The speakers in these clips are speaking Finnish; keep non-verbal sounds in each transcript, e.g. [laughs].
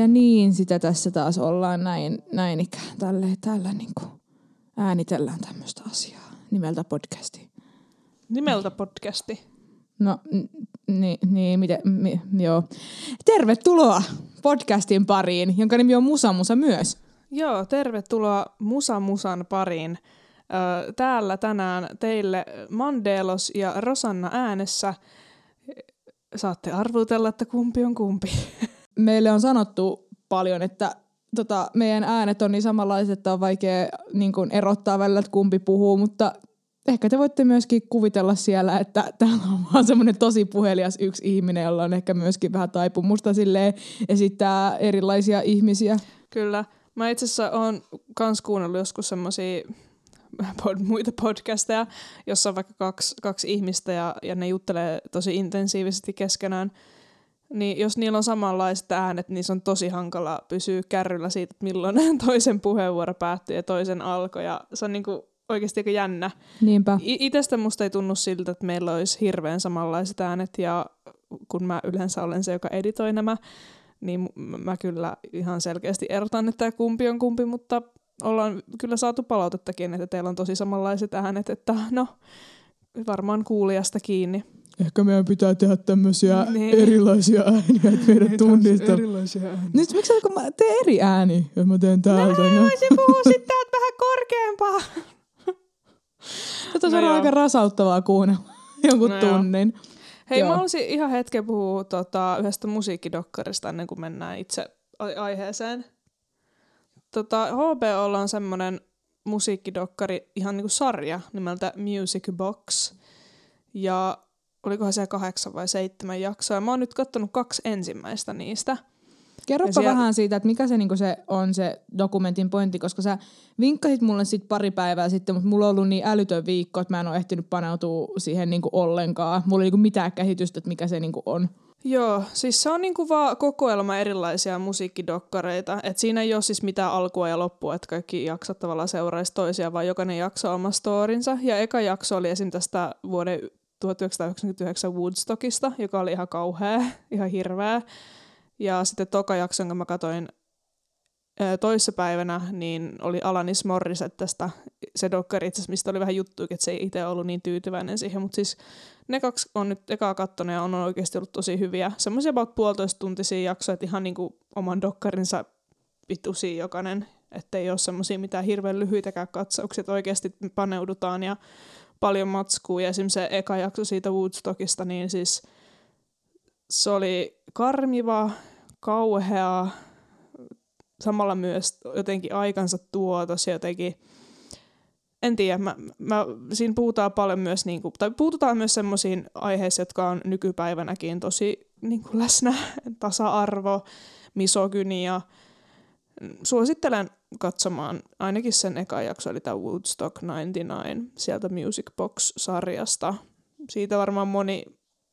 Ja niin sitä tässä taas ollaan näin, näin ikään. Tälle, tällä niin kuin äänitellään tämmöistä asiaa nimeltä podcasti. Nimeltä podcasti. No niin, niin miten, mi, joo. Tervetuloa podcastin pariin, jonka nimi on Musa Musa myös. Joo, tervetuloa Musa Musan pariin. Täällä tänään teille Mandelos ja Rosanna äänessä. Saatte arvutella, että kumpi on kumpi. [laughs] Meille on sanottu paljon, että tota, meidän äänet on niin samanlaiset, että on vaikea niin kuin erottaa välillä, että kumpi puhuu, mutta ehkä te voitte myöskin kuvitella siellä, että [laughs] täällä on vaan semmoinen tosi puhelias yksi ihminen, jolla on ehkä myöskin vähän taipumusta silleen esittää erilaisia ihmisiä. Kyllä. Mä itse asiassa oon kans kuunnellut joskus semmoisia pod, muita podcasteja, jossa on vaikka kaksi, kaksi ihmistä ja, ja ne juttelee tosi intensiivisesti keskenään. Niin jos niillä on samanlaiset äänet, niin se on tosi hankala pysyä kärryllä siitä, että milloin [laughs] toisen puheenvuoro päättyy ja toisen alkoi. Ja se on niinku oikeasti aika jännä. Niinpä. Itestä musta ei tunnu siltä, että meillä olisi hirveän samanlaiset äänet ja kun mä yleensä olen se, joka editoi nämä, niin mä kyllä ihan selkeästi erotan, että kumpi on kumpi, mutta ollaan kyllä saatu palautettakin, että teillä on tosi samanlaiset äänet, että no, varmaan kuulijasta kiinni. Ehkä meidän pitää tehdä tämmöisiä niin. erilaisia ääniä, että meidät tunnistaa. Erilaisia ääniä. Nyt miksi kun mä teen eri ääni, jos mä teen täältä? No, mä voisin puhua sitten täältä vähän korkeampaa. Tätä on no aika rasauttavaa kuunnella [laughs] jonkun no tunnin. Hei, Joo. mä haluaisin ihan hetken puhua tota, yhdestä musiikkidokkarista ennen kuin mennään itse aiheeseen. Tota, HBOlla on semmoinen musiikkidokkari, ihan niinku sarja nimeltä Music Box. Ja olikohan se kahdeksan vai seitsemän jaksoa. Mä oon nyt katsonut kaksi ensimmäistä niistä – Kerropa siellä... vähän siitä, että mikä se, niin se on se dokumentin pointti, koska sä vinkkasit mulle sit pari päivää sitten, mutta mulla on ollut niin älytön viikko, että mä en ole ehtinyt paneutua siihen niin ollenkaan. Mulla ei niin mitään käsitystä, että mikä se niin on. Joo, siis se on niinku vaan kokoelma erilaisia musiikkidokkareita. Et siinä ei ole siis mitään alkua ja loppua, että kaikki jaksot tavallaan seuraisi toisiaan, vaan jokainen jakso oma storinsa. Ja eka jakso oli esim. tästä vuoden 1999 Woodstockista, joka oli ihan kauhea, [laughs] ihan hirveä. Ja sitten toka jakson, kun mä katsoin toissapäivänä, niin oli Alanis Morissette tästä, se dokkari itse mistä oli vähän juttu, että se ei itse ollut niin tyytyväinen siihen, mutta siis ne kaksi on nyt ekaa kattonut ja on oikeasti ollut tosi hyviä. Semmoisia about puolitoista tuntisia jaksoja, että ihan niinku oman dokkarinsa vitusia jokainen, ettei ole semmoisia mitään hirveän lyhyitäkään katsauksia, että oikeasti paneudutaan ja paljon matskuu. Ja esimerkiksi se eka jakso siitä Woodstockista, niin siis se oli karmiva, kauhea, samalla myös jotenkin aikansa tuotos jotenkin, en tiedä, mä, mä, siinä puhutaan paljon myös, niin kuin, tai puututaan myös semmoisiin aiheisiin, jotka on nykypäivänäkin tosi niin kuin läsnä, tasa-arvo, misogynia. Suosittelen katsomaan ainakin sen eka jakso, eli tämä Woodstock 99, sieltä Music Box-sarjasta. Siitä varmaan moni,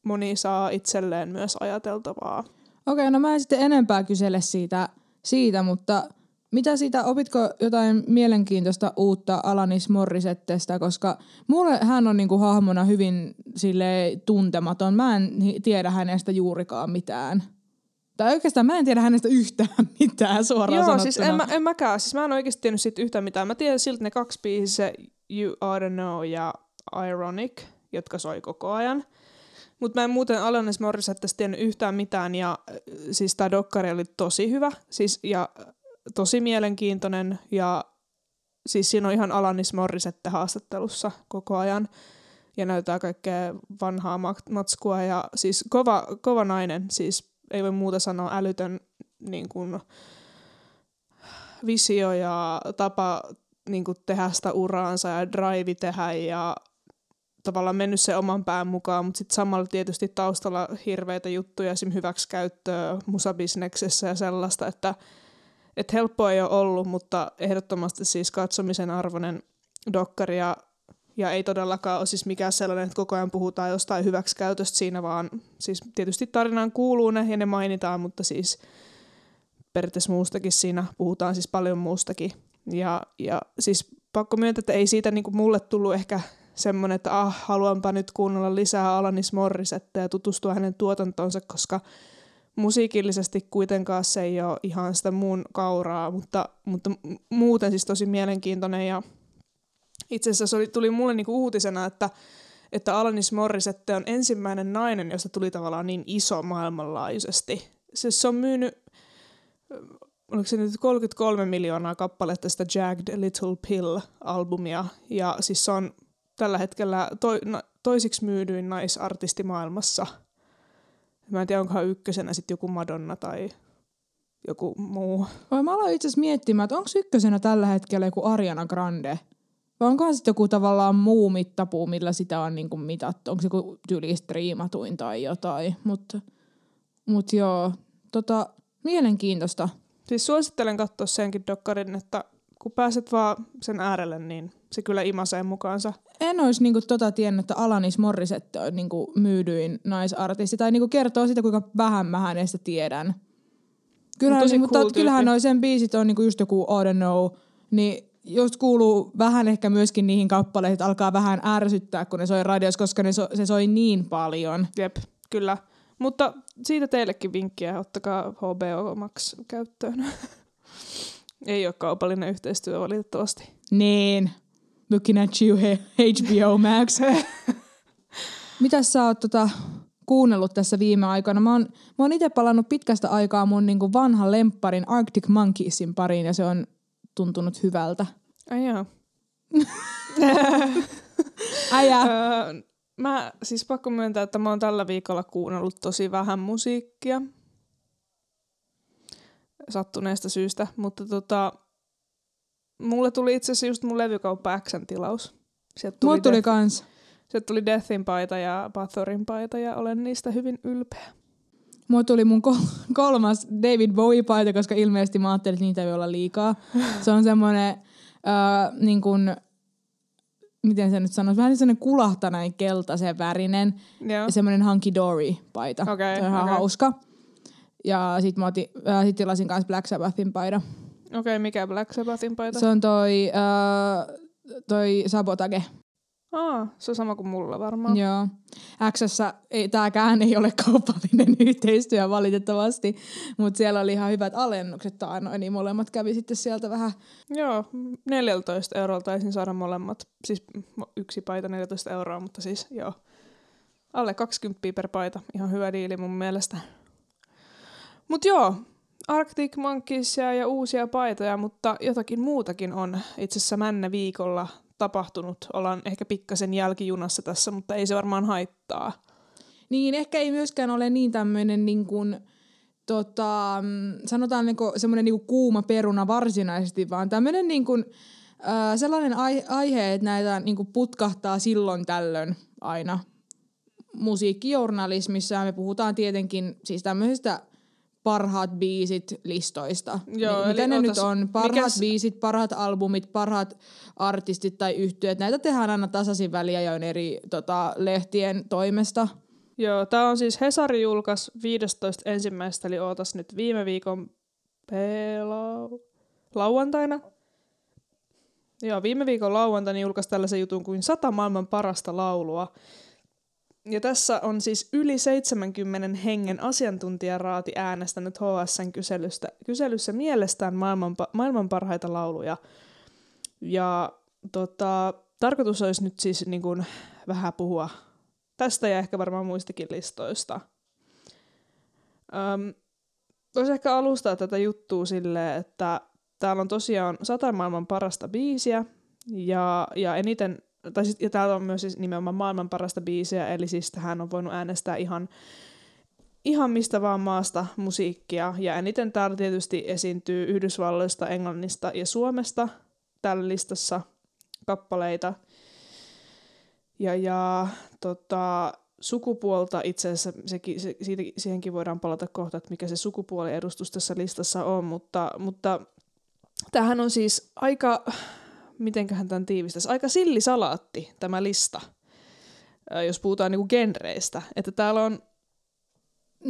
moni saa itselleen myös ajateltavaa. Okei, no mä en sitten enempää kysele siitä, siitä mutta mitä siitä, opitko jotain mielenkiintoista uutta Alanis Morrisettestä, koska mulle hän on niinku hahmona hyvin sille tuntematon. Mä en tiedä hänestä juurikaan mitään. Tai oikeastaan mä en tiedä hänestä yhtään [laughs] mitään suoraan Joo, sanottuna. siis en, mä, en mäkään. Siis mä en oikeasti tiennyt siitä yhtään mitään. Mä tiedän siltä ne kaksi biisiä, You Oughta Know ja Ironic, jotka soi koko ajan. Mutta mä en muuten Alanis Morissettesta tiennyt yhtään mitään ja äh, siis tämä dokkari oli tosi hyvä siis, ja äh, tosi mielenkiintoinen ja siis siinä on ihan Alanis Morissette haastattelussa koko ajan ja näyttää kaikkea vanhaa matskua ja siis kova, kova nainen, siis ei voi muuta sanoa älytön niin kuin, visio ja tapa niin kuin, tehdä sitä uraansa ja drive tehdä ja tavallaan mennyt se oman pään mukaan, mutta sitten samalla tietysti taustalla hirveitä juttuja, esim. hyväksikäyttöä musabisneksessä ja sellaista, että, että helppoa ei ole ollut, mutta ehdottomasti siis katsomisen arvoinen dokkari ja, ja ei todellakaan ole siis mikään sellainen, että koko ajan puhutaan jostain hyväksikäytöstä siinä, vaan siis tietysti tarinaan kuuluu ne ja ne mainitaan, mutta siis periaatteessa muustakin siinä puhutaan siis paljon muustakin. Ja, ja siis pakko myöntää, että ei siitä niin kuin mulle tullut ehkä semmoinen, että ah, haluanpa nyt kuunnella lisää Alanis Morrisetta ja tutustua hänen tuotantonsa, koska musiikillisesti kuitenkaan se ei ole ihan sitä muun kauraa, mutta, mutta muuten siis tosi mielenkiintoinen ja itse asiassa se oli, tuli mulle niinku uutisena, että, että Alanis Morissette on ensimmäinen nainen, josta tuli tavallaan niin iso maailmanlaajuisesti. Se, se on myynyt, oliko se nyt 33 miljoonaa kappaletta sitä Jagged Little Pill-albumia, ja siis se on tällä hetkellä to, no, toisiksi myydyin naisartisti maailmassa. Mä en tiedä, onkohan ykkösenä sitten joku Madonna tai joku muu. Vai mä aloin itse asiassa miettimään, että onko ykkösenä tällä hetkellä joku Ariana Grande? Vai onkohan sitten joku tavallaan muu mittapuu, millä sitä on niinku mitattu? Onko se joku tyyli striimatuin tai jotain? Mutta mut joo, tota, mielenkiintoista. Siis suosittelen katsoa senkin dokkarin, että kun pääset vaan sen äärelle, niin se kyllä imasee mukaansa. En olisi niinku tota tiennyt, että Alanis Morissette on niinku myydyin naisartisti. Tai niinku kertoo sitä, kuinka vähän mä hänestä tiedän. Kyllähän, tosi niinku, cool tot, kyllähän noi sen biisit on niinku just joku I don't know, niin just kuuluu vähän ehkä myöskin niihin kappaleisiin, että alkaa vähän ärsyttää, kun ne soi radiossa, koska ne so, se soi niin paljon. Jep, kyllä. Mutta siitä teillekin vinkkiä, ottakaa HBO Max käyttöön. [laughs] Ei ole kaupallinen yhteistyö valitettavasti. Niin. Looking at you, HBO Max. [laughs] Mitäs sä oot tota, kuunnellut tässä viime aikoina? Mä oon, mä oon itse palannut pitkästä aikaa mun niinku vanhan lempparin Arctic Monkeysin pariin ja se on tuntunut hyvältä. Ai joo. Äijä. Öö, mä siis pakko myöntää, että mä oon tällä viikolla kuunnellut tosi vähän musiikkia. Sattuneesta syystä, mutta tota, mulle tuli itse asiassa just mun levykauppa Xn tilaus. Sieltä tuli, Mulla tuli Death, kans. sieltä tuli Deathin paita ja Bathorin paita ja olen niistä hyvin ylpeä. Mulla tuli mun kol- [laughs] kolmas David Bowie-paita, koska ilmeisesti mä ajattelin, että niitä ei voi olla liikaa. Se on semmoinen, äh, niin kuin, miten se nyt sanoisi, vähän semmoinen kulahtainen keltaisen värinen Joo. ja semmoinen hunky dory paita. Okei, se on ihan okei. hauska. Ja sit mä otin, äh, sit tilasin kanssa Black Sabbathin paidan. Okei, okay, mikä Black Sabbathin paita? Se on toi, äh, toi Sabotage. Aa, se on sama kuin mulla varmaan. Joo. Xssä ei, tääkään ei ole kaupallinen [laughs] yhteistyö valitettavasti, mutta siellä oli ihan hyvät alennukset taannoin, niin molemmat kävi sitten sieltä vähän. Joo, 14 eurolla taisin saada molemmat. Siis yksi paita 14 euroa, mutta siis joo. Alle 20 per paita. Ihan hyvä diili mun mielestä. Mut joo, Arctic Monkeysia ja uusia paitoja, mutta jotakin muutakin on itse asiassa männä viikolla tapahtunut. Ollaan ehkä pikkasen jälkijunassa tässä, mutta ei se varmaan haittaa. Niin, ehkä ei myöskään ole niin tämmöinen niin kuin, tota, sanotaan niin semmoinen niin kuuma peruna varsinaisesti, vaan tämmöinen niin kuin, äh, sellainen ai- aihe, että näitä niin kuin putkahtaa silloin tällöin aina musiikkijournalismissa. Me puhutaan tietenkin siis tämmöisistä parhaat biisit listoista. Joo, Niin, mitä ne nyt ootas, on? Parhaat mikäs- biisit, parhaat albumit, parhaat artistit tai yhtyöt. Näitä tehdään aina tasaisin väliä join eri tota, lehtien toimesta. Joo, tää on siis Hesari julkaisi 15 ensimmäistä, eli ootas nyt viime viikon pela... lauantaina. Joo, viime viikon lauantaina julkaisi tällaisen jutun kuin 100 maailman parasta laulua. Ja tässä on siis yli 70 hengen asiantuntijaraati äänestänyt HSN kyselystä, kyselyssä mielestään maailman, maailman parhaita lauluja. Ja tota, tarkoitus olisi nyt siis niin kuin vähän puhua tästä ja ehkä varmaan muistakin listoista. Öm, Voisi ehkä alustaa tätä juttua silleen, että täällä on tosiaan sata maailman parasta biisiä ja, ja eniten, tai siis, ja täällä on myös siis nimenomaan maailman parasta biisiä, eli siis tähän on voinut äänestää ihan, ihan mistä vaan maasta musiikkia. Ja eniten täällä tietysti esiintyy Yhdysvalloista, Englannista ja Suomesta tällä listassa kappaleita. Ja, ja tota, sukupuolta itse asiassa, sekin, se, siitä, siihenkin voidaan palata kohta, että mikä se sukupuoliedustus tässä listassa on, mutta, mutta tämähän on siis aika, mitenköhän tämän tiivistäisi, aika sillisalaatti tämä lista, jos puhutaan niinku genreistä. Että täällä on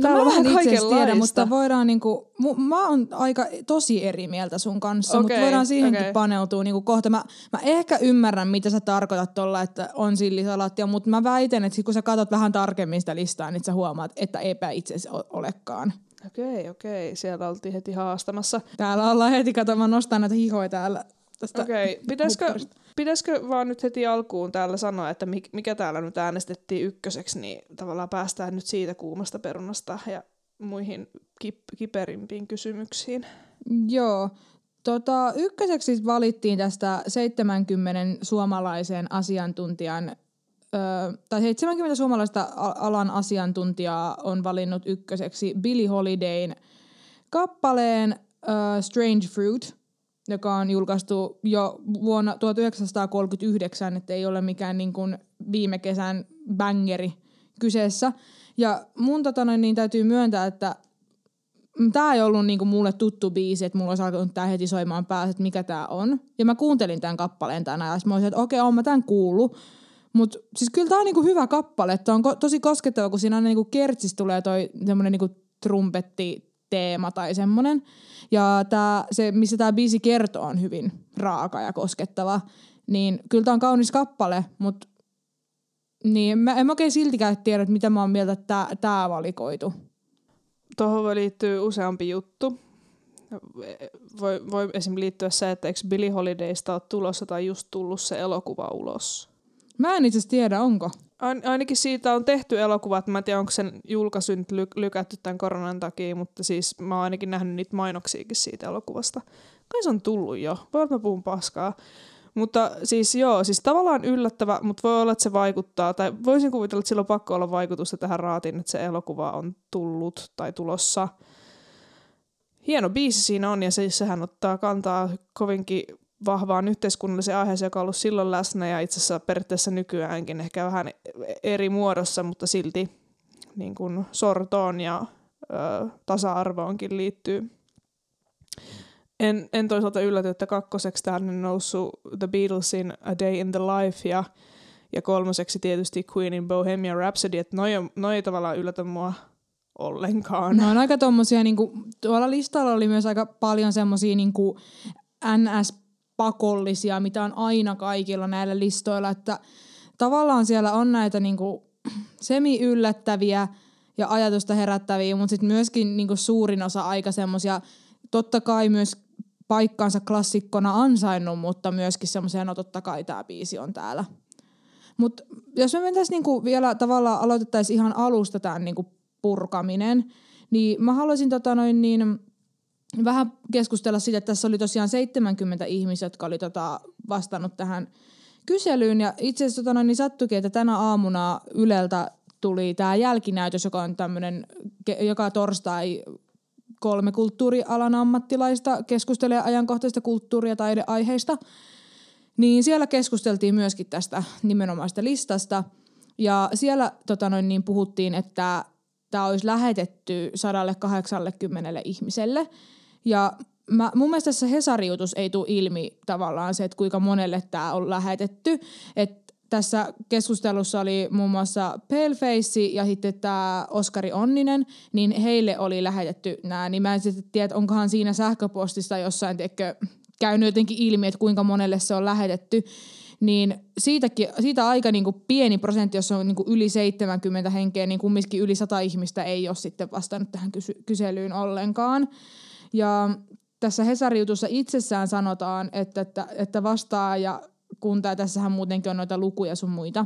Täällä on mä vähän itse tiedä, mutta voidaan niinku, mu, mä oon aika tosi eri mieltä sun kanssa, mutta Okei, voidaan siihenkin okei. paneutua niinku kohta. Mä, mä ehkä ymmärrän, mitä sä tarkoitat tuolla, että on sillisalaattia, mutta mä väitän, että sit kun sä katsot vähän tarkemmin sitä listaa, niin sä huomaat, että eipä itse olekaan. Okei, okei. Siellä oltiin heti haastamassa. Täällä ollaan heti, kato, mä nostan näitä hihoja täällä. Tästä Okei, pitäisikö, hupparista. pitäisikö vaan nyt heti alkuun täällä sanoa, että mik- mikä täällä nyt äänestettiin ykköseksi, niin tavallaan päästään nyt siitä kuumasta perunasta ja muihin kip- kiperimpiin kysymyksiin. Joo. Tota, ykköseksi siis valittiin tästä 70 suomalaisen asiantuntijan, ö, tai 70 suomalaista alan asiantuntijaa on valinnut ykköseksi Billie Holidayn kappaleen ö, Strange Fruit, joka on julkaistu jo vuonna 1939, että ei ole mikään niin kuin viime kesän bangeri kyseessä. Ja mun tota, noin, niin täytyy myöntää, että tämä ei ollut niinku mulle tuttu biisi, että mulla olisi alkanut tää heti soimaan päässä, että mikä tämä on. Ja mä kuuntelin tämän kappaleen tänään ja mä olisin, että okei, on mä tämän kuullut. Mutta siis kyllä tämä on niinku hyvä kappale, että on ko- tosi koskettava, kun siinä aina niinku kertsis tulee toi semmoinen niinku trumpetti-teema tai semmoinen. Ja tää, se, missä tämä biisi kertoo, on hyvin raaka ja koskettava. Niin kyllä tämä on kaunis kappale, mutta niin, mä en oikein siltikään tiedä, että mitä mä oon mieltä, että tämä valikoitu. Tuohon voi liittyä useampi juttu. Voi, voi esim. liittyä se, että eikö Billie Holidaysta ole tulossa tai just tullut se elokuva ulos. Mä en itse tiedä, onko. Ain, ainakin siitä on tehty elokuva, että mä en tiedä, onko sen julkaisu nyt ly- lykätty tämän koronan takia, mutta siis mä oon ainakin nähnyt niitä mainoksiakin siitä elokuvasta. Kai se on tullut jo, voi olla, mä puhun paskaa. Mutta siis joo, siis tavallaan yllättävä, mutta voi olla, että se vaikuttaa, tai voisin kuvitella, että sillä on pakko olla vaikutusta tähän raatiin, että se elokuva on tullut tai tulossa. Hieno biisi siinä on, ja se, sehän ottaa kantaa kovinkin vahvaan yhteiskunnalliseen aiheeseen, joka on ollut silloin läsnä, ja itse asiassa periaatteessa nykyäänkin ehkä vähän eri muodossa, mutta silti niin kuin sortoon ja ö, tasa-arvoonkin liittyy. En, en toisaalta ylläty, että kakkoseksi tänne noussut The Beatlesin A Day in the Life ja, ja kolmoseksi tietysti Queenin Bohemian Rhapsody, että noi, noi ei tavallaan yllätä mua ollenkaan. No on aika tommosia, niinku, tuolla listalla oli myös aika paljon semmosia niinku NS-pakollisia, mitä on aina kaikilla näillä listoilla, että tavallaan siellä on näitä niinku semi-yllättäviä ja ajatusta herättäviä, mutta sitten myöskin niinku suurin osa aika semmosia, totta kai myös paikkaansa klassikkona ansainnut, mutta myöskin semmoisia, no totta kai tämä biisi on täällä. Mutta jos me mentäisiin niinku vielä tavallaan aloitettaisiin ihan alusta tämän niinku purkaminen, niin mä haluaisin tota noin niin, vähän keskustella siitä, että tässä oli tosiaan 70 ihmistä, jotka oli tota vastannut tähän kyselyyn. Ja itse asiassa tota niin sattuikin, että tänä aamuna Yleltä tuli tämä jälkinäytös, joka on tämmöinen joka torstai kolme kulttuurialan ammattilaista keskustelee ajankohtaisista kulttuuri- ja taideaiheista. Niin siellä keskusteltiin myöskin tästä nimenomaista listasta. Ja siellä tota noin, niin puhuttiin, että tämä olisi lähetetty 180 ihmiselle. Ja mä, mun mielestä tässä Hesariutus ei tule ilmi tavallaan se, että kuinka monelle tämä on lähetetty. Et tässä keskustelussa oli muun muassa Paleface ja sitten tämä Oskari Onninen, niin heille oli lähetetty nämä. Niin mä en sitten tiedä, onkohan siinä sähköpostissa jossain tiedätkö, käynyt jotenkin ilmi, että kuinka monelle se on lähetetty. Niin siitäkin, siitä aika niin kuin pieni prosentti, jos on niin kuin yli 70 henkeä, niin kumminkin yli 100 ihmistä ei ole sitten vastannut tähän kysy- kyselyyn ollenkaan. Ja tässä Hesariutussa itsessään sanotaan, että, että, että vastaaja, kun tää, tässähän muutenkin on noita lukuja sun muita,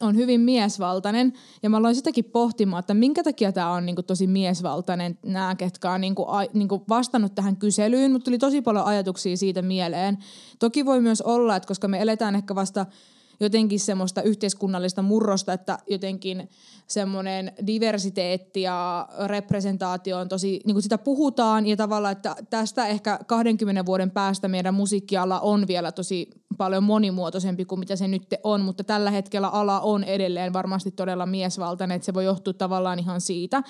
on hyvin miesvaltainen. Ja mä aloin sitäkin pohtimaan, että minkä takia tämä on niinku tosi miesvaltainen, nämä, ketkä on niinku, a, niinku vastannut tähän kyselyyn, mutta tuli tosi paljon ajatuksia siitä mieleen. Toki voi myös olla, että koska me eletään ehkä vasta jotenkin semmoista yhteiskunnallista murrosta, että jotenkin semmoinen diversiteetti ja representaatio on tosi, niin kuin sitä puhutaan ja tavallaan, että tästä ehkä 20 vuoden päästä meidän musiikkiala on vielä tosi paljon monimuotoisempi kuin mitä se nyt on, mutta tällä hetkellä ala on edelleen varmasti todella miesvaltainen, että se voi johtua tavallaan ihan siitä.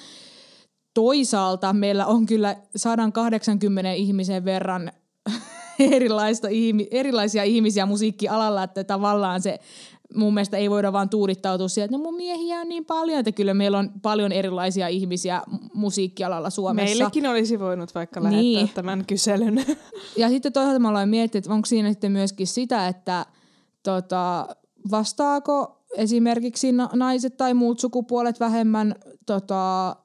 Toisaalta meillä on kyllä 180 ihmisen verran [laughs] erilaista, ihmi- erilaisia ihmisiä musiikkialalla, että tavallaan se mun mielestä ei voida vaan tuudittautua siihen, että no mun miehiä on niin paljon, että kyllä meillä on paljon erilaisia ihmisiä musiikkialalla Suomessa. Meillekin olisi voinut vaikka lähettää Niin. tämän kyselyn. [laughs] Ja sitten toisaalta mä aloin miettiä, että onko siinä sitten myöskin sitä, että tota, vastaako esimerkiksi na- naiset tai muut sukupuolet vähemmän tota,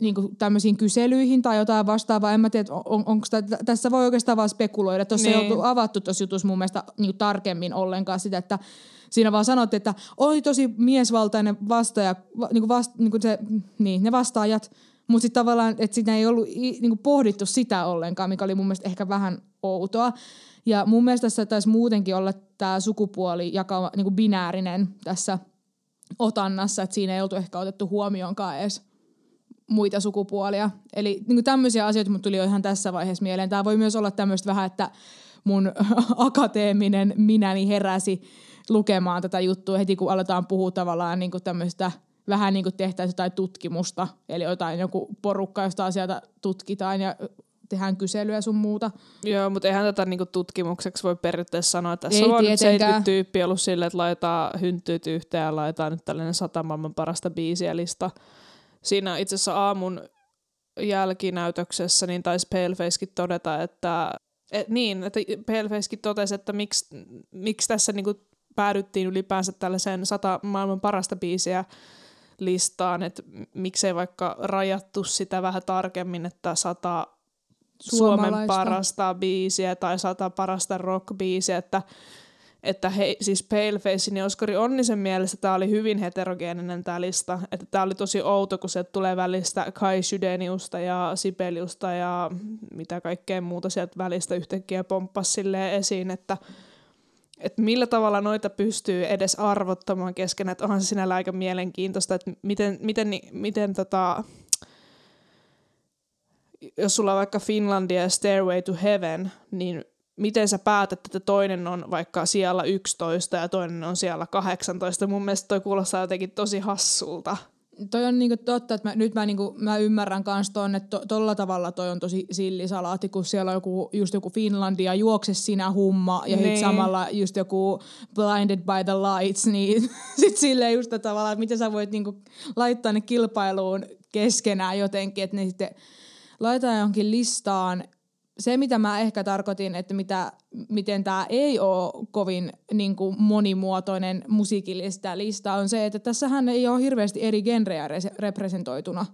niin kuin tämmöisiin kyselyihin tai jotain vastaavaa. En mä tiedä, on, onko tä, tässä voi oikeastaan vaan spekuloida. Tuossa niin. ei ollut avattu tuossa jutussa mun mielestä niin kuin tarkemmin ollenkaan sitä, että siinä vaan sanottiin, että oli tosi miesvaltainen vastaaja, niin kuin vast, niin kuin se, niin, ne vastaajat, mutta sitten tavallaan, että siinä ei ollut niin kuin pohdittu sitä ollenkaan, mikä oli mun mielestä ehkä vähän outoa. Ja mun mielestä tässä taisi muutenkin olla tämä sukupuoli jakama, niin kuin binäärinen tässä otannassa, että siinä ei oltu ehkä otettu huomioonkaan edes muita sukupuolia. Eli niin tämmöisiä asioita mut tuli jo ihan tässä vaiheessa mieleen. Tämä voi myös olla tämmöistä vähän, että mun [laughs] akateeminen minäni heräsi lukemaan tätä juttua heti, kun aletaan puhua tavallaan niin tämmöistä vähän niin kuin tehtäisiin jotain tutkimusta, eli jotain joku porukka, josta asioita tutkitaan ja tehdään kyselyä sun muuta. Joo, mutta eihän tätä niinku tutkimukseksi voi periaatteessa sanoa, että tässä Ei on tietenkään. 70 tyyppiä ollut silleen, että laitetaan hynttyyt yhteen ja laitetaan nyt tällainen sata maailman parasta biisiä lista. Siinä itse asiassa aamun jälkinäytöksessä niin taisi Palefacekin todeta, että et, niin, että Palefacekin totesi, että miksi, miksi tässä niinku päädyttiin ylipäänsä tällaiseen sata maailman parasta biisiä listaan, että miksei vaikka rajattu sitä vähän tarkemmin, että sata Suomen parasta biisiä tai sata parasta rockbiisiä, että, että he, siis Palefacein ja Oskari Onnisen mielestä tämä oli hyvin heterogeeninen tämä lista, että tämä oli tosi outo, kun se tulee välistä Kai Sydeniusta ja Sibeliusta ja mitä kaikkea muuta sieltä välistä yhtäkkiä pomppasi esiin, että että millä tavalla noita pystyy edes arvottamaan keskenään, että onhan se sinällä aika mielenkiintoista, että miten, miten, miten tota, jos sulla on vaikka Finlandia ja Stairway to Heaven, niin miten sä päätät, että toinen on vaikka siellä 11 ja toinen on siellä 18. Mun mielestä toi kuulostaa jotenkin tosi hassulta. Toi on niinku totta, että mä, nyt mä, niinku, mä ymmärrän kans ton, että to, tolla tavalla toi on tosi sillisalaatti, kun siellä on joku, just joku Finlandia, juokse sinä humma, ja niin. samalla just joku Blinded by the Lights, niin [laughs] sit silleen just tavallaan, että miten sä voit niinku laittaa ne kilpailuun keskenään jotenkin, että ne sitten laitetaan johonkin listaan. Se, mitä mä ehkä tarkoitin, että mitä, miten tämä ei ole kovin niin kuin monimuotoinen musiikillista lista, on se, että tässähän ei ole hirveästi eri genrejä representoituna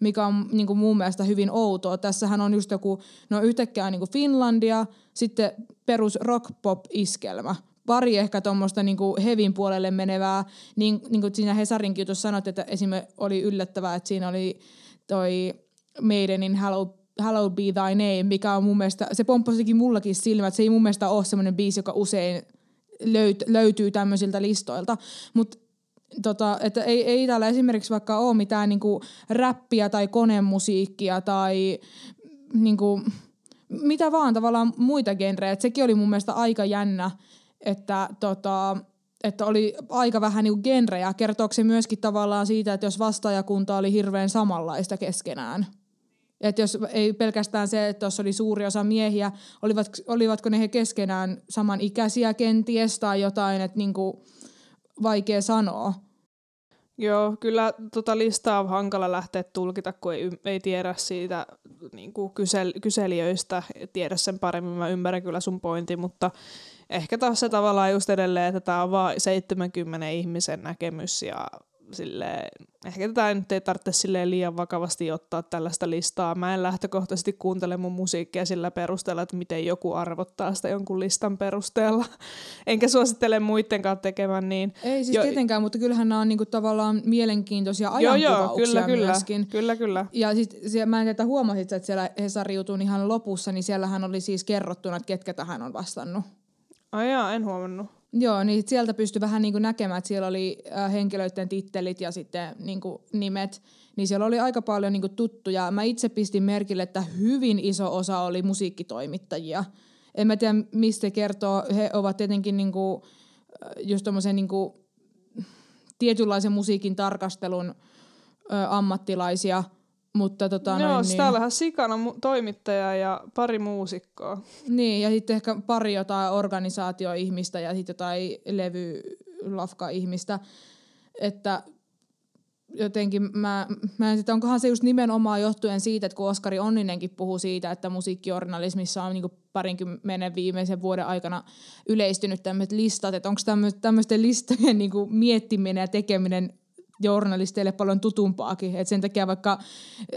mikä on niin kuin mun mielestä hyvin outoa. Tässähän on just joku, no yhtäkkiä niin kuin Finlandia, sitten perus rock-pop-iskelmä, pari ehkä tuommoista niinku hevin puolelle menevää, niin, niin kuin siinä Hesarinkin jutussa sanoit, että esimerkiksi oli yllättävää, että siinä oli toi Maidenin Hello, Hello Be Thy Name, mikä on mun mielestä, se pomppasikin mullakin silmät, se ei mun mielestä ole semmoinen biisi, joka usein löyt, löytyy tämmöisiltä listoilta, mutta tota, että ei, ei täällä esimerkiksi vaikka ole mitään niinku räppiä tai konemusiikkia tai niinku, mitä vaan tavallaan muita genrejä. Et sekin oli mun mielestä aika jännä, että tota, että oli aika vähän niinku genrejä. Kertooko se myöskin tavallaan siitä, että jos vastaajakunta oli hirveän samanlaista keskenään? Että jos ei pelkästään se, että tuossa oli suuri osa miehiä, olivat, olivatko ne he keskenään samanikäisiä kenties tai jotain, että niinku, vaikea sanoa. Joo, kyllä tota listaa on hankala lähteä tulkita, kun ei, ei tiedä siitä niin kuin kysel, kyselijöistä, tiedä sen paremmin. Mä ymmärrän kyllä sun pointti, mutta ehkä taas se tavallaan just edelleen, että tämä on vain 70 ihmisen näkemys ja sille ehkä tätä nyt ei tarvitse sille liian vakavasti ottaa tällaista listaa. Mä en lähtökohtaisesti kuuntele mun musiikkia sillä perusteella, että miten joku arvottaa sitä jonkun listan perusteella. [laughs] Enkä suosittele muidenkaan tekemään niin. Ei siis jo, tietenkään, mutta kyllähän nämä on niinku tavallaan mielenkiintoisia ajankuvauksia joo, joo, kyllä, myöskin. Kyllä, kyllä. Ja sit, mä en tiedä, huomasit, että siellä Hesari jutun ihan lopussa, niin siellähän oli siis kerrottuna, että ketkä tähän on vastannut. Ai jaa, en huomannut. Joo, niin sieltä pystyi vähän niin kuin näkemään, että siellä oli äh, henkilöiden tittelit ja sitten niin kuin nimet, niin siellä oli aika paljon niin kuin tuttuja. Mä itse pistin merkille, että hyvin iso osa oli musiikkitoimittajia. En mä tiedä, mistä kertoo. He ovat tietenkin niin kuin, äh, just tommosen niin kuin, tietynlaisen musiikin tarkastelun ö, ammattilaisia – mutta tota, Joo, noin, niin... täällähän sikana toimittaja ja pari muusikkoa. Niin, ja sitten ehkä pari jotain organisaatioihmistä ja sitten jotain levylafka-ihmistä. Että jotenkin mä, mä en tiedä, onkohan se just nimenomaan johtuen siitä, että kun Oskari Onninenkin puhuu siitä, että musiikkijournalismissa on niin parinkymmenen viimeisen vuoden aikana yleistynyt tämmöiset listat, että onko tämmöisten listojen niin miettiminen ja tekeminen journalisteille paljon tutumpaakin. Et sen takia vaikka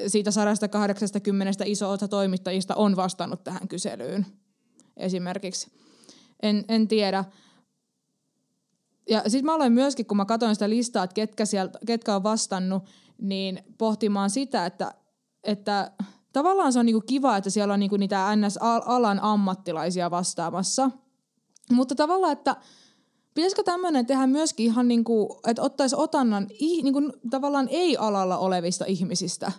siitä 180 iso osa toimittajista on vastannut tähän kyselyyn esimerkiksi. En, en tiedä. Ja sitten mä aloin myöskin, kun mä katsoin sitä listaa, että ketkä, sieltä, ketkä on vastannut, niin pohtimaan sitä, että, että tavallaan se on niinku kiva, että siellä on niinku niitä NS-alan ammattilaisia vastaamassa. Mutta tavallaan, että pitäisikö tämmöinen tehdä myöskin ihan niinku, että ottaisi otannan niinku, tavallaan ei-alalla olevista ihmisistä.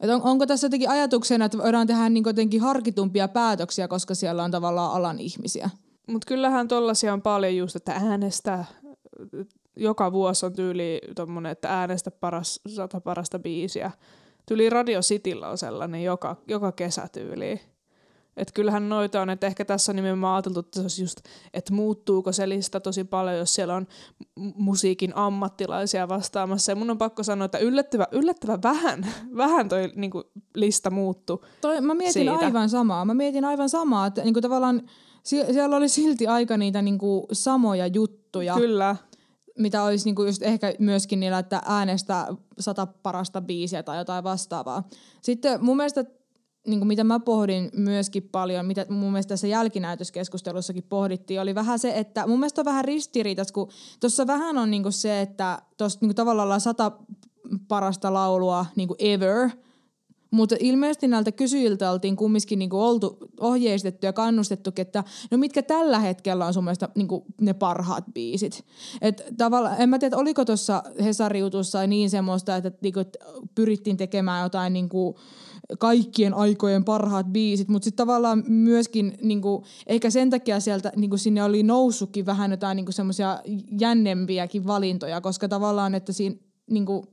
Et on, onko tässä jotenkin ajatuksena, että voidaan tehdä niinku jotenkin harkitumpia päätöksiä, koska siellä on tavallaan alan ihmisiä? Mutta kyllähän tollasia on paljon just, että äänestä joka vuosi on tyyli tommonen, että äänestä paras, sata parasta biisiä. Tyyli Radio Cityllä on sellainen joka, joka kesä tyyli. Et kyllähän noita on, että ehkä tässä on nimenomaan ajateltu, että, se olisi just, että muuttuuko se lista tosi paljon, jos siellä on musiikin ammattilaisia vastaamassa. Ja mun on pakko sanoa, että yllättävän, yllättävän vähän, [laughs] vähän toi niinku, lista muuttu toi, Mä mietin siitä. aivan samaa. Mä mietin aivan samaa, että niinku, tavallaan siellä oli silti aika niitä niinku, samoja juttuja. Kyllä mitä olisi niinku just ehkä myöskin niillä, että äänestä sata parasta biisiä tai jotain vastaavaa. Sitten mun mielestä, niinku mitä mä pohdin myöskin paljon, mitä mun mielestä tässä jälkinäytöskeskustelussakin pohdittiin, oli vähän se, että mun mielestä on vähän ristiriitas, kun tuossa vähän on niinku se, että tuossa niinku tavallaan sata parasta laulua niinku ever – mutta ilmeisesti näiltä kysyjiltä oltiin kumminkin niinku oltu ohjeistettu ja kannustettu, että no mitkä tällä hetkellä on sun mielestä niinku ne parhaat biisit. Et tavallaan, en mä tiedä, oliko tuossa Hesariutussa niin semmoista, että niinku, pyrittiin tekemään jotain niinku, kaikkien aikojen parhaat biisit, mutta sitten tavallaan myöskin niinku, ehkä sen takia sieltä niinku sinne oli noussutkin vähän jotain niinku semmoisia jännempiäkin valintoja, koska tavallaan, että siinä, niinku,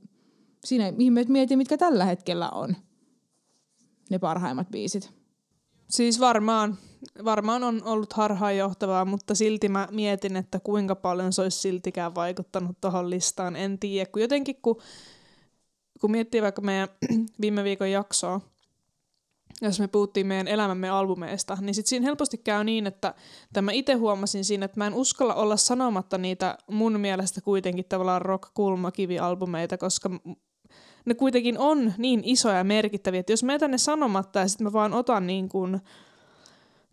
siinä ihmeet mietin, mitkä tällä hetkellä on ne parhaimmat biisit. Siis varmaan, varmaan on ollut harhaanjohtavaa, mutta silti mä mietin, että kuinka paljon se olisi siltikään vaikuttanut tuohon listaan. En tiedä, kun jotenkin kun, kun miettii vaikka meidän [clears throat] viime viikon jaksoa, jos me puhuttiin meidän elämämme albumeista, niin sitten siinä helposti käy niin, että tämä itse huomasin siinä, että mä en uskalla olla sanomatta niitä mun mielestä kuitenkin tavallaan rock-kulmakivi-albumeita, koska ne kuitenkin on niin isoja ja merkittäviä, että jos mä jätän ne sanomatta ja sitten mä vaan otan niin kuin,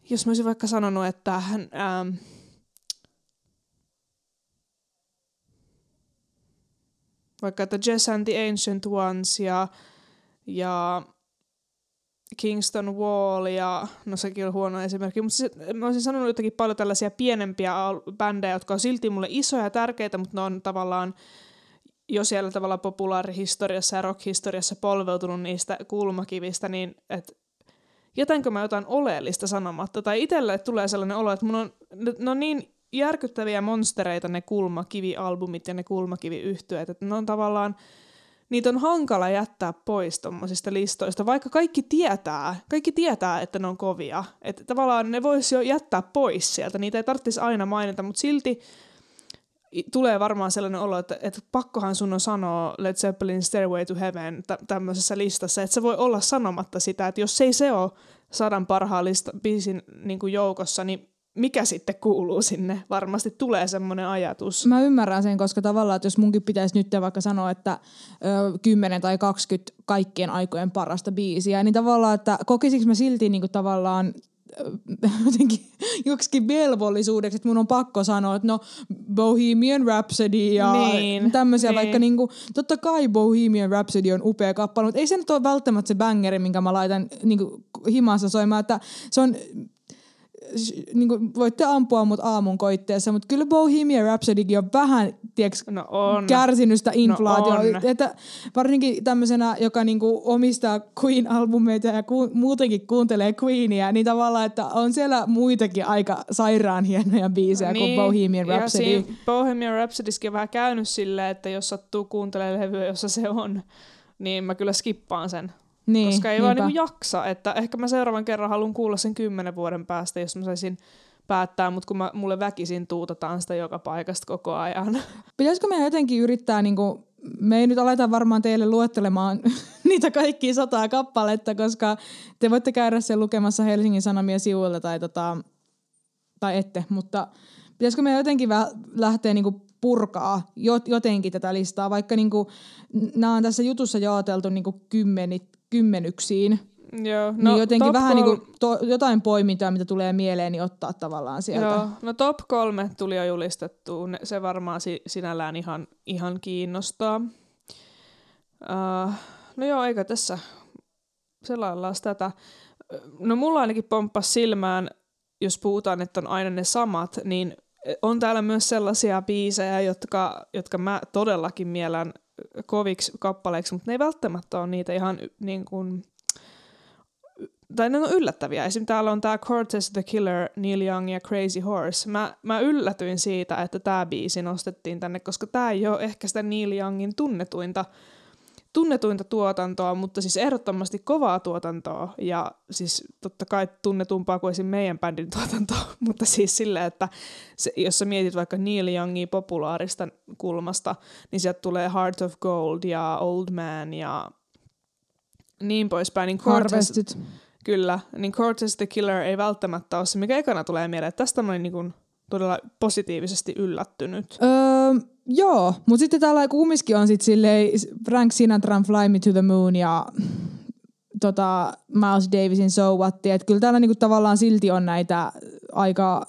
jos mä olisin vaikka sanonut, että ähm, vaikka että Jess and the Ancient Ones ja, ja Kingston Wall ja, no sekin on huono esimerkki, mutta siis, mä olisin sanonut jotenkin paljon tällaisia pienempiä bändejä, jotka on silti mulle isoja ja tärkeitä, mutta ne on tavallaan jo siellä tavalla populaarihistoriassa ja rockhistoriassa polveutunut niistä kulmakivistä, niin että jätänkö mä jotain oleellista sanomatta. Tai itselle tulee sellainen olo, että mun on, ne on niin järkyttäviä monstereita ne kulmakivialbumit ja ne kulmakiviyhtyeet, että ne on tavallaan, niitä on hankala jättää pois tuommoisista listoista, vaikka kaikki tietää, kaikki tietää, että ne on kovia. Että tavallaan ne voisi jo jättää pois sieltä, niitä ei tarvitsisi aina mainita, mutta silti tulee varmaan sellainen olo, että, että pakkohan sun on sanoa Led Zeppelin Stairway to Heaven tä- tämmöisessä listassa, että se voi olla sanomatta sitä, että jos ei se ole sadan parhaan lista, biisin niin kuin joukossa, niin mikä sitten kuuluu sinne? Varmasti tulee semmoinen ajatus. Mä ymmärrän sen, koska tavallaan, että jos munkin pitäisi nyt vaikka sanoa, että ö, 10 tai 20 kaikkien aikojen parasta biisiä, niin tavallaan, että kokisinko mä silti niin kuin tavallaan [laughs] jotenkin joksikin velvollisuudeksi, että mun on pakko sanoa, että no Bohemian Rhapsody ja niin, tämmöisiä, niin. vaikka niinku, totta kai Bohemian Rhapsody on upea kappale, mutta ei se nyt ole välttämättä se bangeri, minkä mä laitan niinku, himassa soimaan, että se on niin kuin, voitte ampua mut aamun koitteessa, mutta kyllä Bohemian Rhapsodykin on vähän tiiäks, no on. kärsinyt sitä inflaatiota. No että varsinkin tämmöisenä, joka niin kuin, omistaa Queen-albumeita ja ku, muutenkin kuuntelee Queenia, niin tavallaan, että on siellä muitakin aika sairaan hienoja biisejä niin, kuin Bohemian Rhapsody. Ja Bohemian Rhapsodyskin on vähän käynyt silleen, että jos sattuu kuuntelemaan levyä, jossa se on, niin mä kyllä skippaan sen niin, koska ei niinpä. vaan niinku jaksa. Että ehkä mä seuraavan kerran haluan kuulla sen kymmenen vuoden päästä, jos mä saisin päättää, mutta kun mä, mulle väkisin tuutataan sitä joka paikasta koko ajan. [laughs] Pitäisikö meidän jotenkin yrittää, niin kuin, me ei nyt aleta varmaan teille luettelemaan [laughs] niitä kaikkia sataa kappaletta, koska te voitte käydä sen lukemassa Helsingin Sanomia sivuilta tai, tota, tai ette, mutta pitäisikö meidän jotenkin lähteä niin kuin purkaa jotenkin tätä listaa, vaikka niinku, nämä on tässä jutussa jaoteltu niinku kymmenit, kymmenyksiin. Joo, no, niin jotenkin vähän kol... niinku to, jotain poimintaa, mitä tulee mieleen, niin ottaa tavallaan sieltä. Joo, no top kolme tuli jo julistettu, se varmaan si- sinällään ihan, ihan kiinnostaa. Uh, no joo, eikö tässä selaillaan tätä. No mulla ainakin pomppasi silmään, jos puhutaan, että on aina ne samat, niin on täällä myös sellaisia biisejä, jotka, jotka mä todellakin mielän koviksi kappaleiksi, mutta ne ei välttämättä ole niitä ihan niin kuin, tai ne on yllättäviä. Esimerkiksi täällä on tämä Cortez the Killer, Neil Young ja Crazy Horse. Mä, mä yllätyin siitä, että tämä biisi nostettiin tänne, koska tämä ei ole ehkä sitä Neil Youngin tunnetuinta tunnetuinta tuotantoa, mutta siis ehdottomasti kovaa tuotantoa ja siis totta kai tunnetumpaa kuin esim. meidän bändin tuotantoa, [laughs] mutta siis sillä, että se, jos sä mietit vaikka Neil Youngia populaarista kulmasta, niin sieltä tulee Heart of Gold ja Old Man ja niin poispäin. Niin Cortez, Kyllä, niin Cortez the Killer ei välttämättä ole se, mikä ekana tulee mieleen. Tästä mä olin niin todella positiivisesti yllättynyt. Öö, Joo, mutta sitten täällä kumminkin on sitten silleen Frank Sinatran Fly Me to the Moon ja tota, Miles Davisin So What, että kyllä täällä niinku tavallaan silti on näitä aika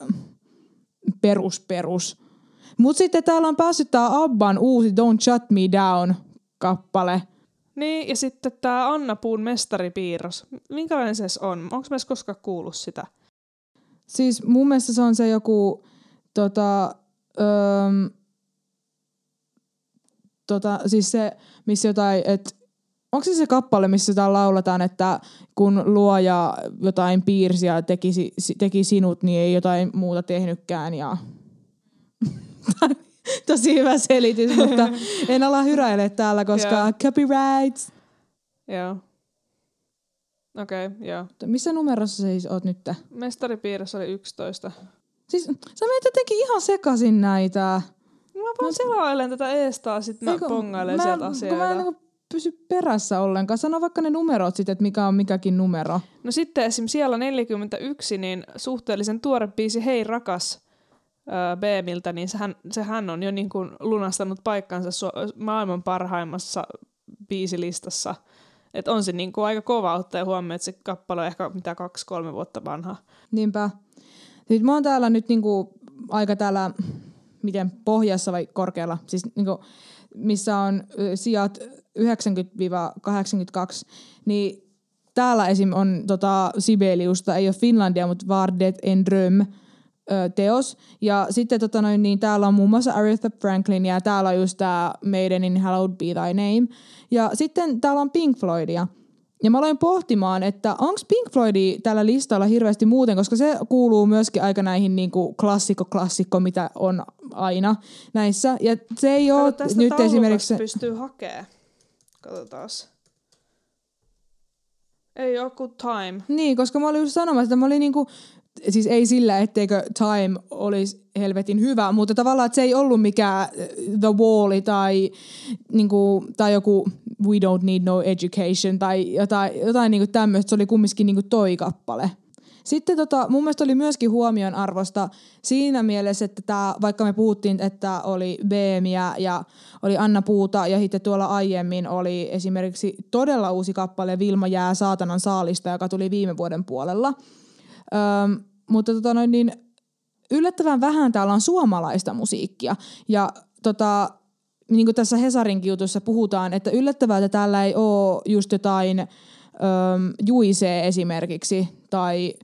perus perus. Mutta sitten täällä on päässyt tää Abban uusi Don't Shut Me Down kappale. Niin, ja sitten tämä Anna Puun mestaripiirros. Minkälainen se on? Onko myös koskaan kuullut sitä? Siis mun mielestä se on se joku tota, öö, tota, siis se, missä jotain, että onko se se kappale, missä jotain lauletaan, että kun luoja jotain piirsi ja teki, teki sinut, niin ei jotain muuta tehnytkään ja... [laughs] Tosi hyvä selitys, mutta en ala hyräile täällä, koska yeah. copyrights. Joo. Okei, okay, joo. Missä numerossa siis oot nyt? Mestaripiirissä oli 11. Siis sä menet jotenkin ihan sekasin näitä. Mä vaan selailen tätä eestaa, sit mä pongailen mä, sieltä asioita. Mä en niin pysy perässä ollenkaan. Sano vaikka ne numerot sitten, että mikä on mikäkin numero. No sitten esim. siellä 41, niin suhteellisen tuore biisi Hei rakas Beemiltä, niin sehän, sehän on jo niin kuin lunastanut paikkansa maailman parhaimmassa biisilistassa. Et on se niin kuin aika kova ottaa huomioon, että se kappale on ehkä mitä kaksi-kolme vuotta vanha. Niinpä. Nyt mä oon täällä nyt niin kuin aika täällä miten pohjassa vai korkealla, siis niin kuin, missä on sijat 90-82, niin täällä esim. on tota, Sibeliusta, ei ole Finlandia, mutta Vardet en dröm teos. Ja sitten tota noin, niin täällä on muun muassa Aretha Franklin ja täällä on just tämä Maiden in Hallowed Be Thy Name. Ja sitten täällä on Pink Floydia. Ja mä aloin pohtimaan, että onko Pink Floydi tällä listalla hirveästi muuten, koska se kuuluu myöskin aika näihin niinku klassikko-klassikko, mitä on aina näissä. Ja se ei ole nyt esimerkiksi... pystyy hakemaan. Katsotaan. Ei ole kuin Time. Niin, koska mä olin just sanomassa, että mä olin niinku, siis ei sillä, etteikö Time olisi helvetin hyvä, mutta tavallaan, että se ei ollut mikään The Wall tai, niinku, tai joku We Don't Need No Education tai jotain, jotain niinku tämmöistä. Se oli kumminkin niinku toi kappale. Sitten tota, mun mielestä oli myöskin huomion arvosta siinä mielessä, että tää, vaikka me puhuttiin, että oli BMiä ja oli Anna Puuta ja sitten tuolla aiemmin oli esimerkiksi todella uusi kappale Vilma jää saatanan saalista, joka tuli viime vuoden puolella. Öm, mutta tota noin, niin yllättävän vähän täällä on suomalaista musiikkia ja tota, niin kuin tässä Hesarin jutussa puhutaan, että yllättävää, että täällä ei ole just jotain öm, juisee esimerkiksi, tai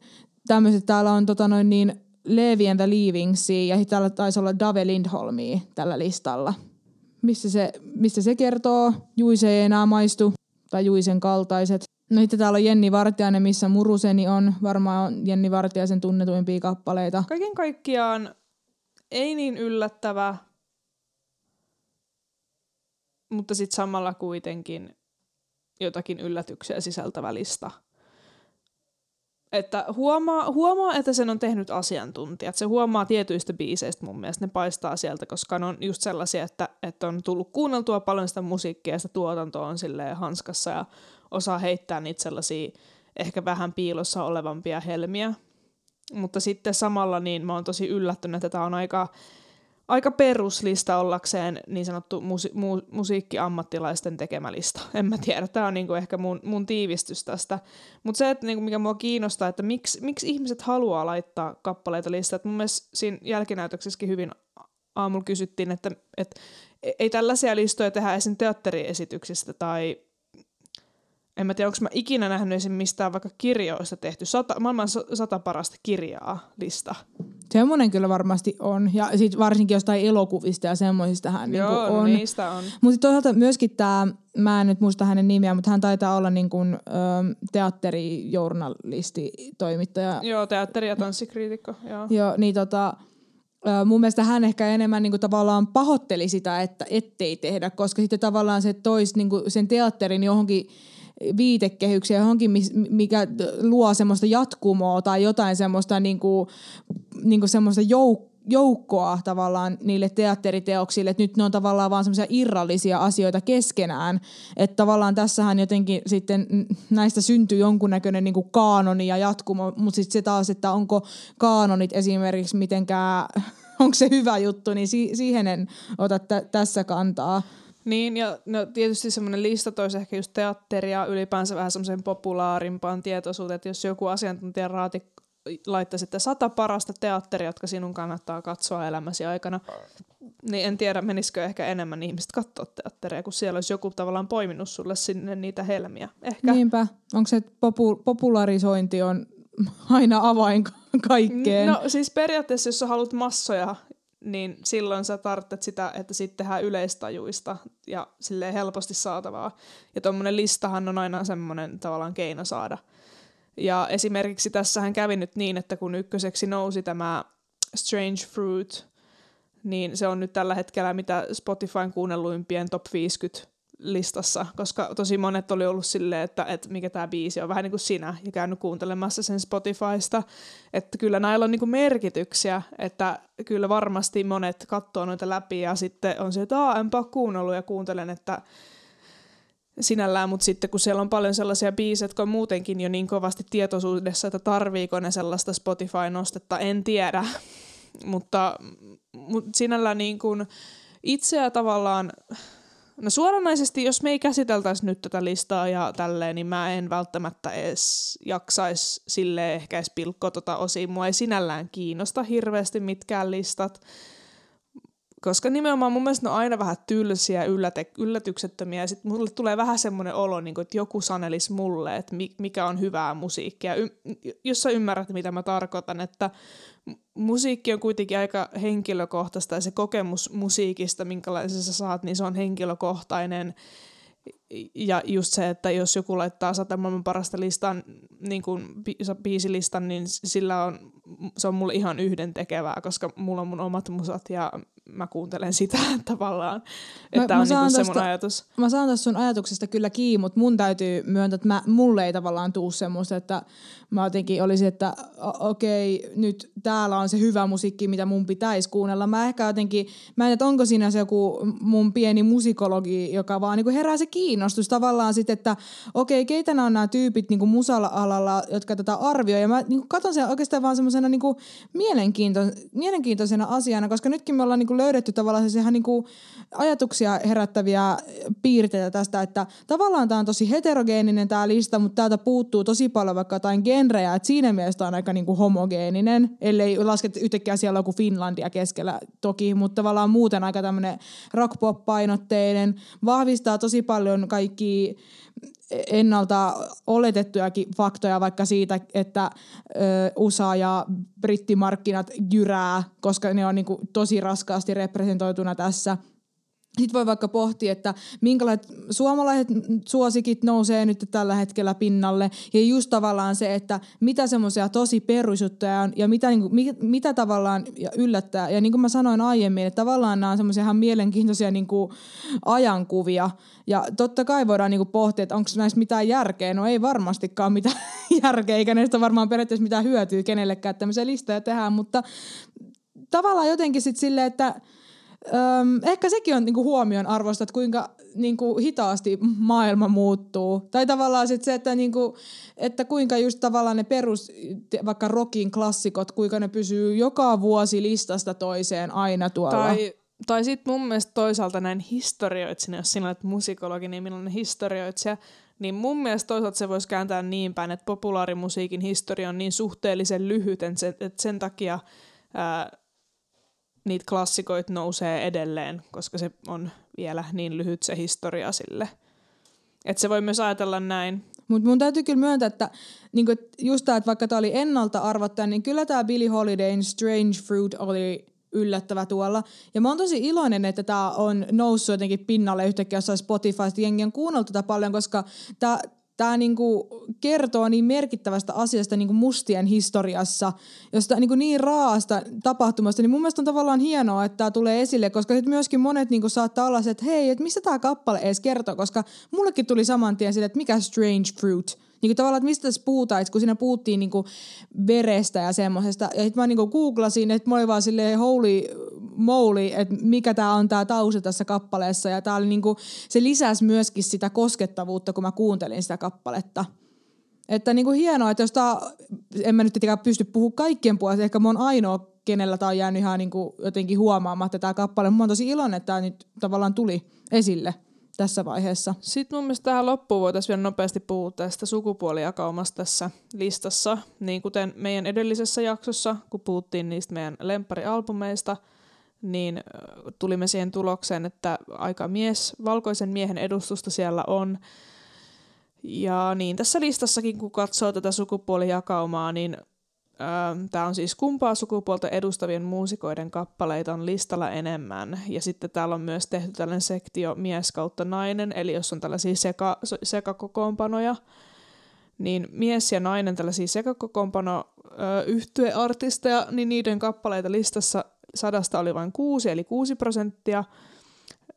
tämmöiset, täällä on tota noin niin Levi and the Leavingsia, ja täällä taisi olla Dave Lindholmia tällä listalla. Missä se, mistä se kertoo? Juise ei enää maistu, tai Juisen kaltaiset. No sitten täällä on Jenni Vartiainen, missä Muruseni on. Varmaan on Jenni Vartiaisen tunnetuimpia kappaleita. Kaiken kaikkiaan ei niin yllättävä, mutta sitten samalla kuitenkin jotakin yllätyksiä sisältävä lista. Että huomaa, huomaa, että sen on tehnyt asiantuntijat. Se huomaa tietyistä biiseistä mun mielestä. Ne paistaa sieltä, koska ne on just sellaisia, että, että on tullut kuunneltua paljon sitä musiikkia ja sitä tuotantoa on silleen hanskassa ja osaa heittää niitä sellaisia ehkä vähän piilossa olevampia helmiä. Mutta sitten samalla niin mä oon tosi yllättynyt, että tämä on aika aika peruslista ollakseen niin sanottu musi- mu- musiikkiammattilaisten tekemä lista. En mä tiedä, tämä on niinku ehkä mun, mun tiivistys tästä. Mutta se, että niinku mikä mua kiinnostaa, että miksi, miksi ihmiset haluaa laittaa kappaleita listaan. Mun mielestä siinä jälkinäytöksessäkin hyvin aamulla kysyttiin, että, että ei tällaisia listoja tehdä esim. teatteriesityksistä tai en mä tiedä, onko mä ikinä nähnyt esim. mistään vaikka kirjoista tehty sata, maailman sata parasta kirjaa lista. Semmoinen kyllä varmasti on. Ja sitten varsinkin jostain elokuvista ja semmoisistahan Joo, niin on. niistä on. Mutta toisaalta myöskin tämä, mä en nyt muista hänen nimiä, mutta hän taitaa olla niin kuin, ö, teatterijournalisti, toimittaja. Joo, teatteri- ja tanssikriitikko. Joo. Joo, niin tota, ö, mun mielestä hän ehkä enemmän niin kuin tavallaan pahoitteli sitä, että ettei tehdä, koska sitten tavallaan se toisi niin kuin sen teatterin johonkin viitekehyksiä johonkin, mikä luo semmoista jatkumoa tai jotain semmoista, niin kuin, niin kuin semmoista jouk- joukkoa tavallaan niille teatteriteoksille, että nyt ne on tavallaan vaan semmoisia irrallisia asioita keskenään, että tavallaan tässähän jotenkin sitten näistä syntyy jonkunnäköinen niin kuin kaanoni ja jatkumo, mutta sitten se taas, että onko kaanonit esimerkiksi mitenkään, [laughs] onko se hyvä juttu, niin si- siihen en ota t- tässä kantaa. Niin, ja no, tietysti semmoinen lista toisi ehkä just teatteria ylipäänsä vähän semmoisen populaarimpaan tietoisuuteen, että jos joku asiantuntija raati laittaisi sitten sata parasta teatteria, jotka sinun kannattaa katsoa elämäsi aikana, niin en tiedä, menisikö ehkä enemmän ihmiset katsoa teatteria, kun siellä olisi joku tavallaan poiminut sulle sinne niitä helmiä. Ehkä. Niinpä. Onko se, että popu- popularisointi on aina avain kaikkeen? No siis periaatteessa, jos sä haluat massoja niin silloin sä tarvitset sitä, että sitten tehdään yleistajuista ja sille helposti saatavaa. Ja tuommoinen listahan on aina semmoinen tavallaan keino saada. Ja esimerkiksi tässähän kävi nyt niin, että kun ykköseksi nousi tämä Strange Fruit, niin se on nyt tällä hetkellä mitä Spotifyn kuunnelluimpien top 50 listassa, koska tosi monet oli ollut silleen, että, että mikä tämä biisi on, vähän niin kuin sinä, ja käynyt kuuntelemassa sen Spotifysta, että kyllä näillä on niin kuin merkityksiä, että kyllä varmasti monet katsoo noita läpi, ja sitten on se, että Aa, enpä kuunnellut, ja kuuntelen, että sinällään, mutta sitten kun siellä on paljon sellaisia biisejä, jotka on muutenkin jo niin kovasti tietoisuudessa, että tarviiko ne sellaista Spotify-nostetta, en tiedä, [laughs] mutta, mutta sinällään niin kuin itseä tavallaan No suoranaisesti, jos me ei käsiteltäisi nyt tätä listaa ja tälleen, niin mä en välttämättä edes jaksaisi sille ehkä edes pilkkoa tota osiin. Mua ei sinällään kiinnosta hirveästi mitkään listat, koska nimenomaan mun mielestä ne on aina vähän tylsiä, ylläte, yllätyksettömiä, ja sitten mulle tulee vähän semmoinen olo, niin kuin, että joku sanelisi mulle, että mikä on hyvää musiikkia. Y- jos sä ymmärrät, mitä mä tarkoitan, että musiikki on kuitenkin aika henkilökohtaista, ja se kokemus musiikista, minkälaisen sä saat, niin se on henkilökohtainen, ja just se, että jos joku laittaa sata maailman parasta listan, niin kuin biisilistan, niin sillä on, se on mulle ihan yhden tekevää, koska mulla on mun omat musat ja mä kuuntelen sitä [laughs] tavallaan. Että mä, on mä niin semmoinen ajatus. Mä saan tästä sun ajatuksesta kyllä kiinni, mutta mun täytyy myöntää, että mä, mulle ei tavallaan tuu semmoista, että mä jotenkin olisin, että okei, okay, nyt täällä on se hyvä musiikki, mitä mun pitäisi kuunnella. Mä ehkä jotenkin, mä en tiedä, onko siinä se joku mun pieni musikologi, joka vaan niin herää se kiinnostus tavallaan sitten, että okei, okay, keitä nämä on nämä tyypit niin musala-alalla, jotka tätä arvioi. Ja mä niin katson sen oikeastaan vaan semmoisena niin mielenkiintoisena, mielenkiintoisena asiana, koska nytkin me ollaan niin löydetty tavallaan se ihan niin ajatuksia herättäviä piirteitä tästä, että tavallaan tämä on tosi heterogeeninen tämä lista, mutta täältä puuttuu tosi paljon vaikka jotain genrejä, että siinä mielessä on aika niin homogeeninen, ellei lasketa yhtäkkiä siellä joku Finlandia keskellä toki, mutta tavallaan muuten aika tämmöinen rock-pop-painotteinen, vahvistaa tosi paljon kaikki ennalta oletettujakin faktoja vaikka siitä, että ö, USA ja brittimarkkinat jyrää, koska ne on niin kuin tosi raskaasti representoituna tässä – sitten voi vaikka pohtia, että minkälaiset suomalaiset suosikit nousee nyt tällä hetkellä pinnalle. Ja just tavallaan se, että mitä semmoisia tosi perusjuttuja on ja mitä, niin kuin, mitä, tavallaan yllättää. Ja niin kuin mä sanoin aiemmin, että tavallaan nämä on semmoisia ihan mielenkiintoisia niin kuin ajankuvia. Ja totta kai voidaan niin kuin pohtia, että onko näissä mitään järkeä. No ei varmastikaan mitään [laughs] järkeä, eikä näistä varmaan periaatteessa mitään hyötyä kenellekään, tämmöisiä listoja tehdään. Mutta tavallaan jotenkin sitten silleen, että Öm, ehkä sekin on niinku huomion arvosta, että kuinka niinku hitaasti maailma muuttuu. Tai tavallaan sit se, että, niinku, että kuinka just tavallaan ne perus, vaikka rockin klassikot, kuinka ne pysyy joka vuosi listasta toiseen aina tuolla. Tai, tai sitten mun mielestä toisaalta näin historioitsijana, jos sinä olet musikologi, niin millainen historioitsija, niin mun mielestä toisaalta se voisi kääntää niin päin, että populaarimusiikin historia on niin suhteellisen lyhyt, että sen, että sen takia ää, niitä klassikoita nousee edelleen, koska se on vielä niin lyhyt se historia sille. Että se voi myös ajatella näin. Mutta mun täytyy kyllä myöntää, että niinku, just tämä, että vaikka tämä oli ennalta arvattaja, niin kyllä tämä Billie Holidayn Strange Fruit oli yllättävä tuolla. Ja mä oon tosi iloinen, että tämä on noussut jotenkin pinnalle yhtäkkiä jossain Spotifysta. Jengi on kuunnellut tätä paljon, koska tämä tämä niinku kertoo niin merkittävästä asiasta niinku mustien historiassa, josta niinku niin raasta tapahtumasta, niin mun mielestä on tavallaan hienoa, että tämä tulee esille, koska sitten myöskin monet niinku saattaa olla se, että hei, että mistä tämä kappale edes kertoo, koska mullekin tuli saman tien sille, että mikä Strange Fruit – niin kuin tavallaan, että mistä tässä puhutaan, kun siinä puhuttiin niin kuin verestä ja semmoisesta. Ja sitten mä niin kuin googlasin, että mä olin vaan silleen holy moly, että mikä tämä on tämä tausta tässä kappaleessa. Ja tää oli niin kuin, se lisäsi myöskin sitä koskettavuutta, kun mä kuuntelin sitä kappaletta. Että niin kuin hienoa, että jos tää, en mä nyt tietenkään pysty puhumaan kaikkien puolesta, ehkä mä oon ainoa, kenellä tämä on jäänyt ihan niin kuin jotenkin huomaamatta tämä kappale. Mä oon tosi iloinen, että tämä nyt tavallaan tuli esille tässä vaiheessa. Sitten mun mielestä tähän loppuun voitaisiin vielä nopeasti puhua tästä sukupuolijakaumasta tässä listassa. Niin kuten meidän edellisessä jaksossa, kun puhuttiin niistä meidän lempparialbumeista, niin tulimme siihen tulokseen, että aika mies, valkoisen miehen edustusta siellä on. Ja niin tässä listassakin, kun katsoo tätä sukupuolijakaumaa, niin Tämä on siis kumpaa sukupuolta edustavien muusikoiden kappaleita on listalla enemmän. Ja sitten täällä on myös tehty tällainen sektio mies kautta nainen, eli jos on tällaisia seka, sekakokoonpanoja, niin mies ja nainen tällaisia sekakokoonpano yhtyeartisteja, niin niiden kappaleita listassa sadasta oli vain kuusi, eli kuusi prosenttia.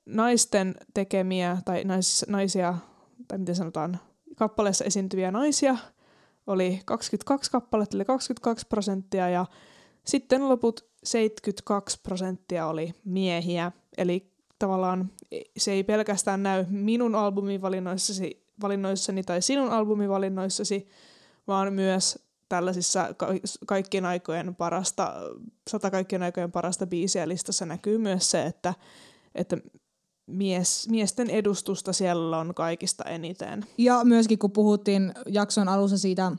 Naisten tekemiä, tai nais, naisia, tai miten sanotaan, kappaleessa esiintyviä naisia – oli 22 kappaletta, eli 22 prosenttia, ja sitten loput 72 prosenttia oli miehiä. Eli tavallaan se ei pelkästään näy minun albumivalinnoissasi, valinnoissani tai sinun albumivalinnoissasi, vaan myös tällaisissa ka- kaikkien aikojen parasta, sata kaikkien aikojen parasta biisiä listassa näkyy myös se, että, että mies, miesten edustusta siellä on kaikista eniten. Ja myöskin kun puhuttiin jakson alussa siitä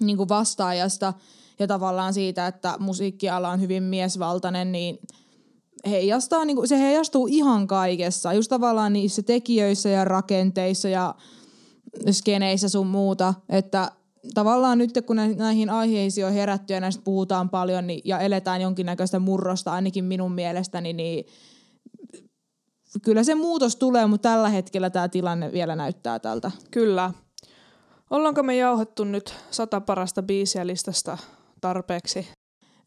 niin kuin vastaajasta ja tavallaan siitä, että musiikkiala on hyvin miesvaltainen, niin heijastaa, niin kuin, se heijastuu ihan kaikessa. Just tavallaan niissä tekijöissä ja rakenteissa ja skeneissä sun muuta, että tavallaan nyt kun näihin aiheisiin on herätty ja näistä puhutaan paljon niin, ja eletään jonkinnäköistä murrosta ainakin minun mielestäni, niin kyllä se muutos tulee, mutta tällä hetkellä tämä tilanne vielä näyttää tältä. Kyllä. Ollaanko me jauhettu nyt sata parasta biisiä listasta tarpeeksi?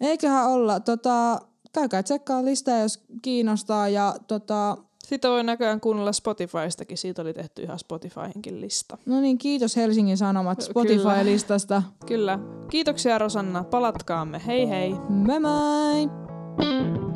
Eiköhän olla. Tota, käykää tsekkaa listaa, jos kiinnostaa. Ja, tota... Sitä voi näköjään kuunnella Spotifystakin. Siitä oli tehty ihan Spotifyhinkin lista. No niin, kiitos Helsingin Sanomat Spotify-listasta. Kyllä. Kiitoksia Rosanna. Palatkaamme. Hei hei. Moi moi!